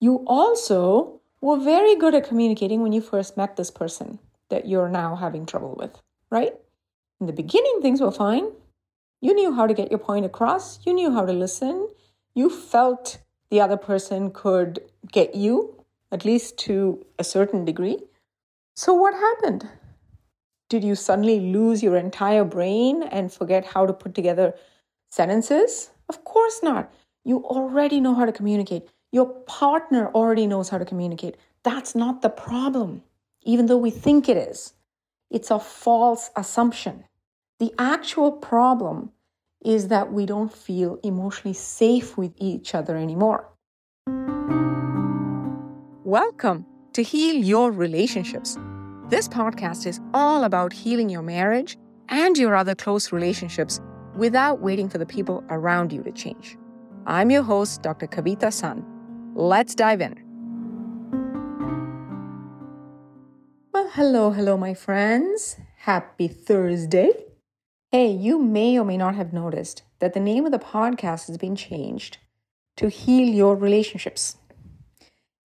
You also were very good at communicating when you first met this person that you're now having trouble with, right? In the beginning, things were fine. You knew how to get your point across, you knew how to listen, you felt the other person could get you, at least to a certain degree. So, what happened? Did you suddenly lose your entire brain and forget how to put together sentences? Of course not. You already know how to communicate. Your partner already knows how to communicate. That's not the problem, even though we think it is. It's a false assumption. The actual problem is that we don't feel emotionally safe with each other anymore. Welcome to Heal Your Relationships. This podcast is all about healing your marriage and your other close relationships without waiting for the people around you to change. I'm your host, Dr. Kavita Sun. Let's dive in. Well, hello, hello, my friends. Happy Thursday. Hey, you may or may not have noticed that the name of the podcast has been changed to Heal Your Relationships.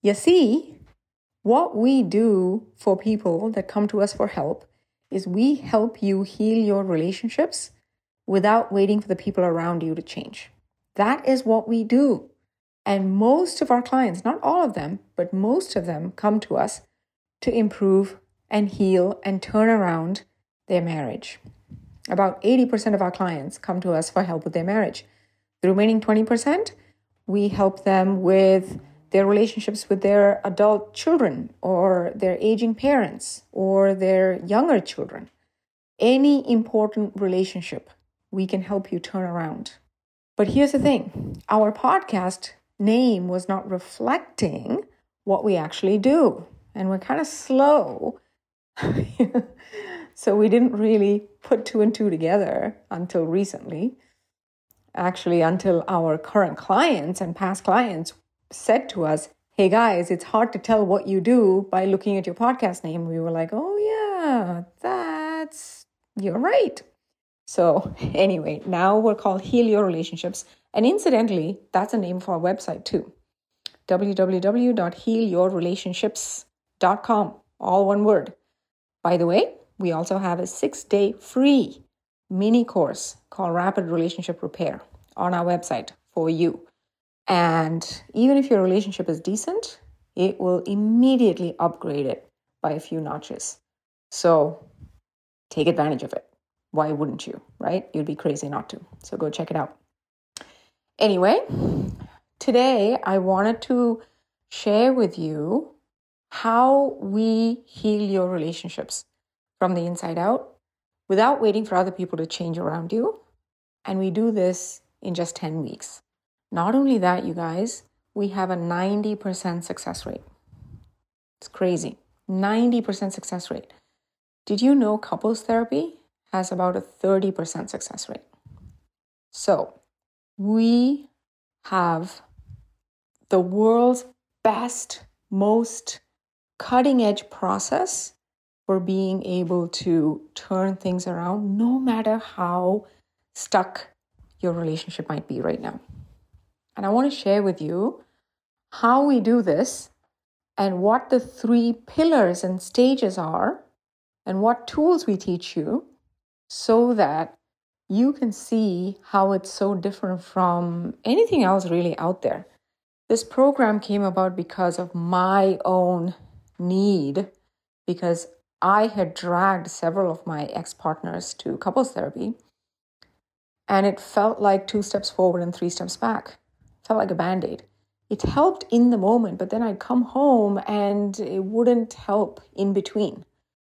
You see, what we do for people that come to us for help is we help you heal your relationships without waiting for the people around you to change. That is what we do. And most of our clients, not all of them, but most of them come to us to improve and heal and turn around their marriage. About 80% of our clients come to us for help with their marriage. The remaining 20%, we help them with their relationships with their adult children or their aging parents or their younger children. Any important relationship, we can help you turn around. But here's the thing our podcast name was not reflecting what we actually do. And we're kind of slow. so we didn't really put two and two together until recently. Actually, until our current clients and past clients said to us, Hey guys, it's hard to tell what you do by looking at your podcast name. We were like, Oh, yeah, that's, you're right. So, anyway, now we're called Heal Your Relationships. And incidentally, that's a name for our website too www.healyourrelationships.com, all one word. By the way, we also have a six day free mini course called Rapid Relationship Repair on our website for you. And even if your relationship is decent, it will immediately upgrade it by a few notches. So take advantage of it. Why wouldn't you, right? You'd be crazy not to. So go check it out. Anyway, today I wanted to share with you how we heal your relationships from the inside out without waiting for other people to change around you. And we do this in just 10 weeks. Not only that, you guys, we have a 90% success rate. It's crazy. 90% success rate. Did you know couples therapy has about a 30% success rate? So, we have the world's best, most cutting edge process for being able to turn things around, no matter how stuck your relationship might be right now. And I want to share with you how we do this and what the three pillars and stages are and what tools we teach you so that you can see how it's so different from anything else really out there. This program came about because of my own need, because I had dragged several of my ex partners to couples therapy, and it felt like two steps forward and three steps back. It felt like a band aid. It helped in the moment, but then I'd come home and it wouldn't help in between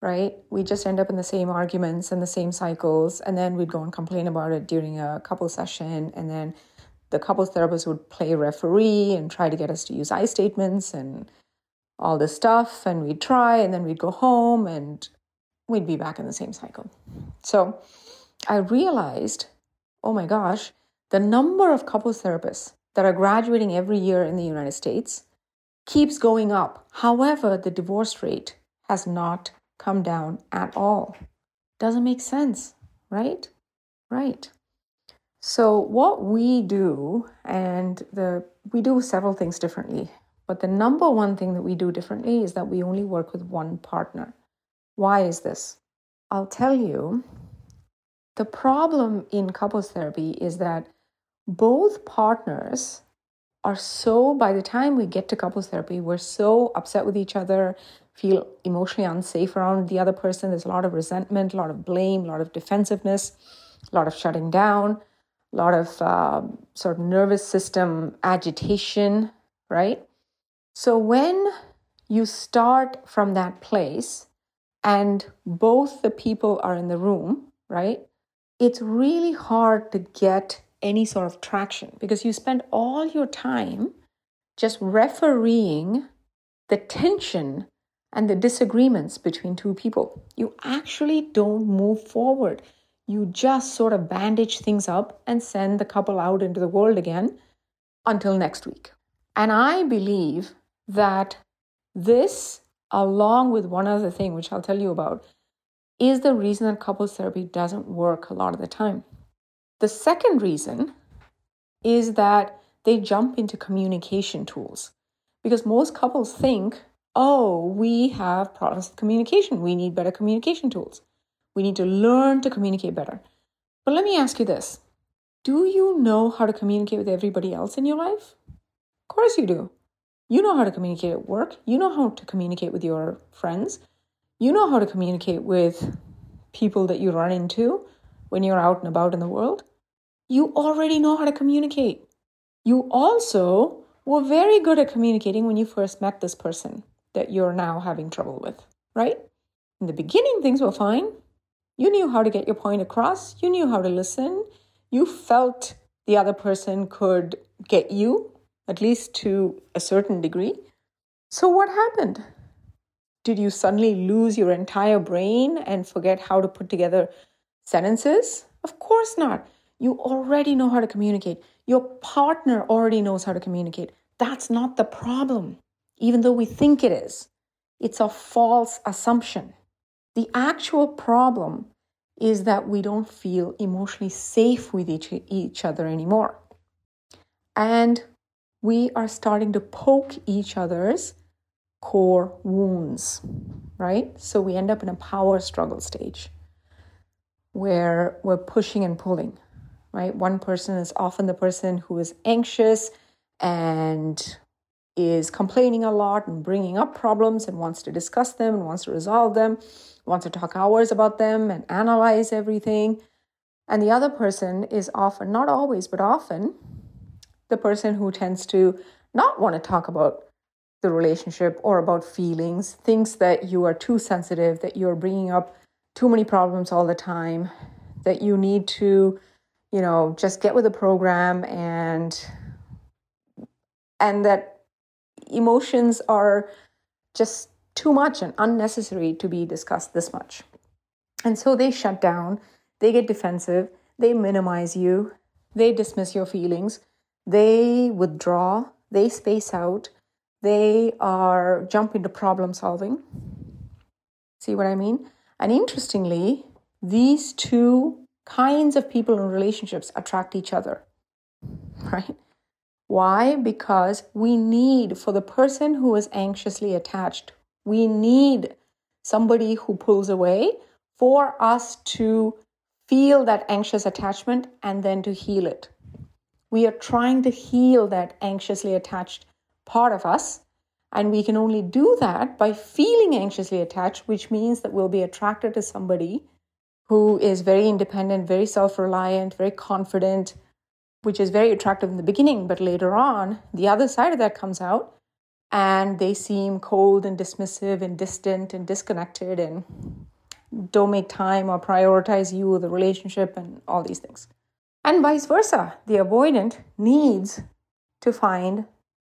right? We just end up in the same arguments and the same cycles, and then we'd go and complain about it during a couple session, and then the couples therapist would play referee and try to get us to use I statements and all this stuff, and we'd try, and then we'd go home, and we'd be back in the same cycle. So I realized, oh my gosh, the number of couples therapists that are graduating every year in the United States keeps going up. However, the divorce rate has not come down at all. Doesn't make sense, right? Right. So what we do and the we do several things differently. But the number one thing that we do differently is that we only work with one partner. Why is this? I'll tell you the problem in couples therapy is that both partners are so, by the time we get to couples therapy, we're so upset with each other, feel emotionally unsafe around the other person. There's a lot of resentment, a lot of blame, a lot of defensiveness, a lot of shutting down, a lot of uh, sort of nervous system agitation, right? So when you start from that place and both the people are in the room, right? It's really hard to get any sort of traction because you spend all your time just refereeing the tension and the disagreements between two people. You actually don't move forward. You just sort of bandage things up and send the couple out into the world again until next week. And I believe that this, along with one other thing, which I'll tell you about, is the reason that couples therapy doesn't work a lot of the time. The second reason is that they jump into communication tools because most couples think, oh, we have problems with communication. We need better communication tools. We need to learn to communicate better. But let me ask you this Do you know how to communicate with everybody else in your life? Of course you do. You know how to communicate at work. You know how to communicate with your friends. You know how to communicate with people that you run into when you're out and about in the world, you already know how to communicate. You also were very good at communicating when you first met this person that you're now having trouble with, right? In the beginning, things were fine. You knew how to get your point across, you knew how to listen, you felt the other person could get you, at least to a certain degree. So, what happened? Did you suddenly lose your entire brain and forget how to put together sentences? Of course not. You already know how to communicate. Your partner already knows how to communicate. That's not the problem, even though we think it is. It's a false assumption. The actual problem is that we don't feel emotionally safe with each, each other anymore. And we are starting to poke each other's core wounds, right? So we end up in a power struggle stage where we're pushing and pulling, right? One person is often the person who is anxious and is complaining a lot and bringing up problems and wants to discuss them and wants to resolve them, wants to talk hours about them and analyze everything. And the other person is often, not always, but often, the person who tends to not want to talk about the relationship or about feelings, thinks that you are too sensitive, that you're bringing up too many problems all the time, that you need to, you know, just get with the program and and that emotions are just too much and unnecessary to be discussed this much. And so they shut down, they get defensive, they minimize you, they dismiss your feelings, they withdraw, they space out, they are jump into problem solving. See what I mean? And interestingly, these two kinds of people in relationships attract each other, right? Why? Because we need, for the person who is anxiously attached, we need somebody who pulls away for us to feel that anxious attachment and then to heal it. We are trying to heal that anxiously attached part of us. And we can only do that by feeling anxiously attached, which means that we'll be attracted to somebody who is very independent, very self reliant, very confident, which is very attractive in the beginning. But later on, the other side of that comes out and they seem cold and dismissive and distant and disconnected and don't make time or prioritize you or the relationship and all these things. And vice versa. The avoidant needs to find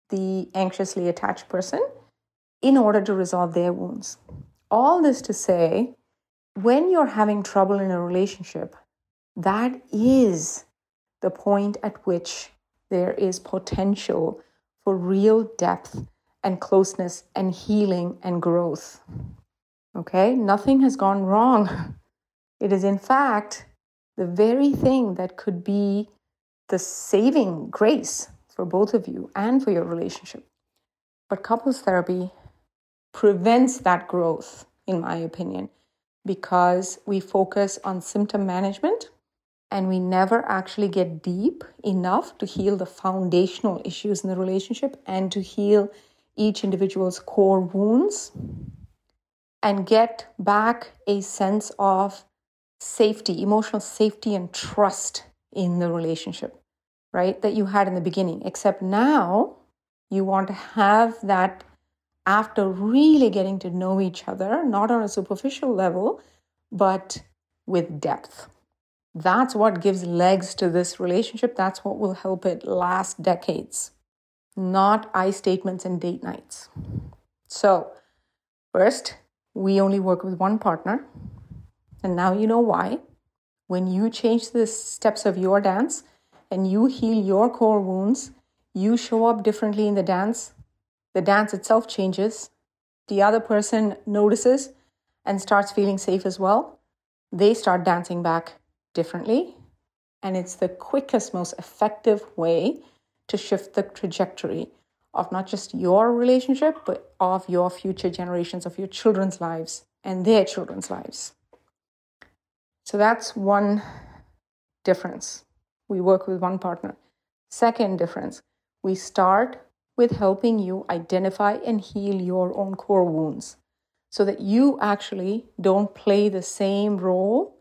the anxiously attached person in order to resolve their wounds. All this to say, when you're having trouble in a relationship, that is the point at which there is potential for real depth and closeness and healing and growth. Okay, nothing has gone wrong. It is, in fact, the very thing that could be the saving grace for both of you and for your relationship. But couples therapy prevents that growth, in my opinion, because we focus on symptom management and we never actually get deep enough to heal the foundational issues in the relationship and to heal each individual's core wounds and get back a sense of safety, emotional safety, and trust in the relationship, right? That you had in the beginning. Except now you want to have that after really getting to know each other, not on a superficial level, but with depth. That's what gives legs to this relationship. That's what will help it last decades, not I statements and date nights. So, first, we only work with one partner. And now you know why. When you change the steps of your dance and you heal your core wounds, you show up differently in the dance. The dance itself changes. The other person notices and starts feeling safe as well. They start dancing back differently. And it's the quickest, most effective way to shift the trajectory of not just your relationship, but of your future generations, of your children's lives and their children's lives. So that's one difference. We work with one partner. Second difference, we start with helping you identify and heal your own core wounds so that you actually don't play the same role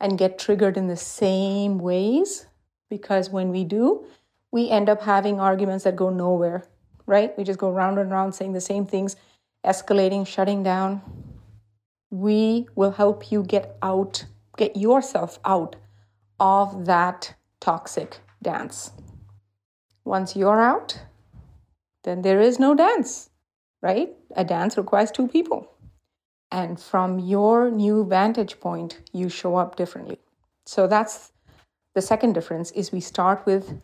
and get triggered in the same ways. Because when we do, we end up having arguments that go nowhere, right? We just go round and round saying the same things, escalating, shutting down. We will help you get out, get yourself out of that toxic dance. Once you're out, then there is no dance, right? A dance requires two people. And from your new vantage point, you show up differently. So that's the second difference is we start with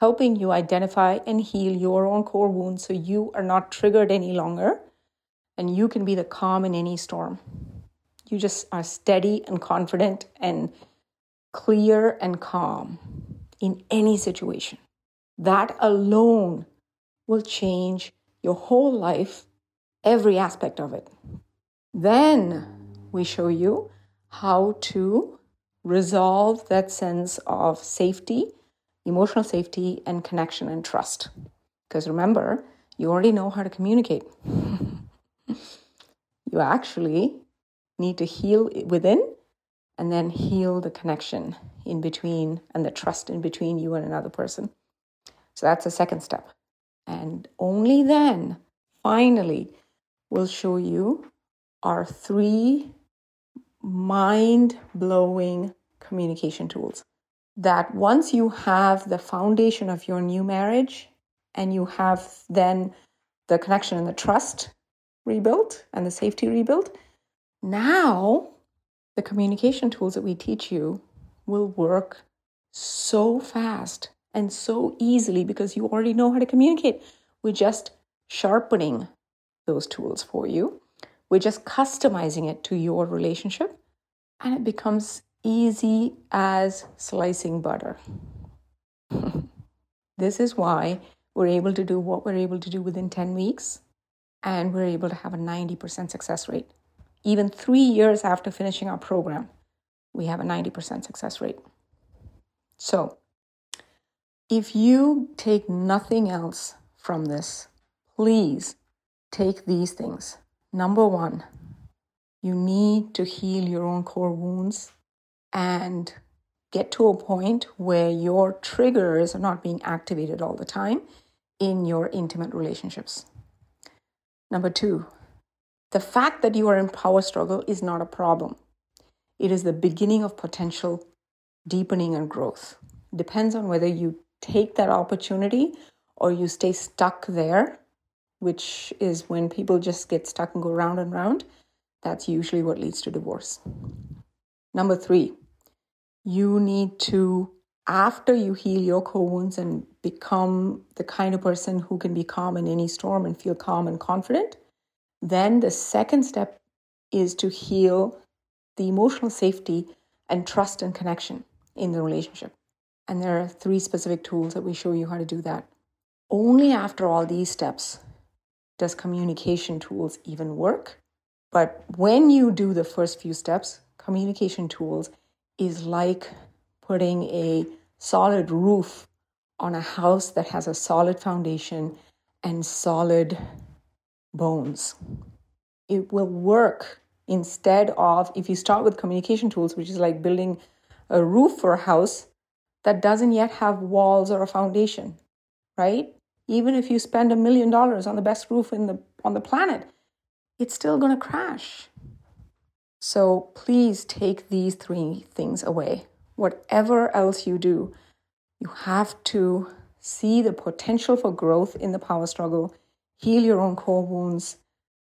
helping you identify and heal your own core wounds so you are not triggered any longer and you can be the calm in any storm. You just are steady and confident and clear and calm in any situation. That alone will change your whole life, every aspect of it. Then we show you how to resolve that sense of safety, emotional safety, and connection and trust. Because remember, you already know how to communicate. you actually need to heal within and then heal the connection in between and the trust in between you and another person. So that's the second step. And only then, finally, we'll show you our three mind blowing communication tools. That once you have the foundation of your new marriage and you have then the connection and the trust rebuilt and the safety rebuilt, now the communication tools that we teach you will work so fast and so easily because you already know how to communicate. We're just sharpening those tools for you. We're just customizing it to your relationship, and it becomes easy as slicing butter. this is why we're able to do what we're able to do within 10 weeks, and we're able to have a 90% success rate. Even three years after finishing our program, we have a 90% success rate. So, if you take nothing else from this, please take these things. Number one, you need to heal your own core wounds and get to a point where your triggers are not being activated all the time in your intimate relationships. Number two, the fact that you are in power struggle is not a problem. It is the beginning of potential deepening and growth. Depends on whether you take that opportunity or you stay stuck there, which is when people just get stuck and go round and round. That's usually what leads to divorce. Number three, you need to, after you heal your core wounds and become the kind of person who can be calm in any storm and feel calm and confident, then the second step is to heal the emotional safety and trust and connection in the relationship. And there are three specific tools that we show you how to do that. Only after all these steps does communication tools even work? But when you do the first few steps, communication tools is like putting a solid roof on a house that has a solid foundation and solid bones. It will work instead of if you start with communication tools, which is like building a roof for a house that doesn't yet have walls or a foundation, right? Even if you spend a million dollars on the best roof in the on the planet, it's still going to crash. So please take these three things away. Whatever else you do, you have to see the potential for growth in the power struggle, heal your own core wounds,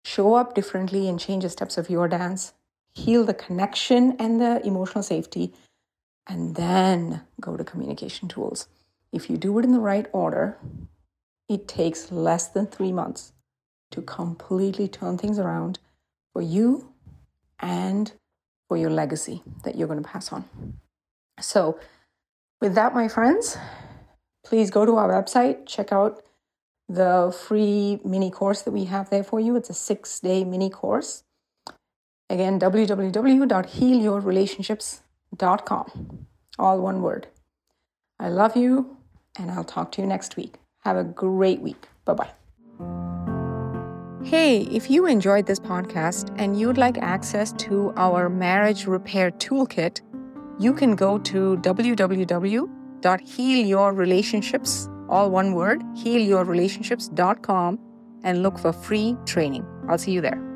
show up differently and change the steps of your dance, heal the connection and the emotional safety, and then go to communication tools. If you do it in the right order, it takes less than three months to completely turn things around for you and for your legacy that you're going to pass on. So, with that, my friends, please go to our website, check out the free mini course that we have there for you. It's a six day mini course. Again, www.healyourrelationships.com. All one word. I love you, and I'll talk to you next week. Have a great week. Bye bye. Hey, if you enjoyed this podcast and you'd like access to our marriage repair toolkit, you can go to www.healyourrelationships, all one word, healyourrelationships.com, and look for free training. I'll see you there.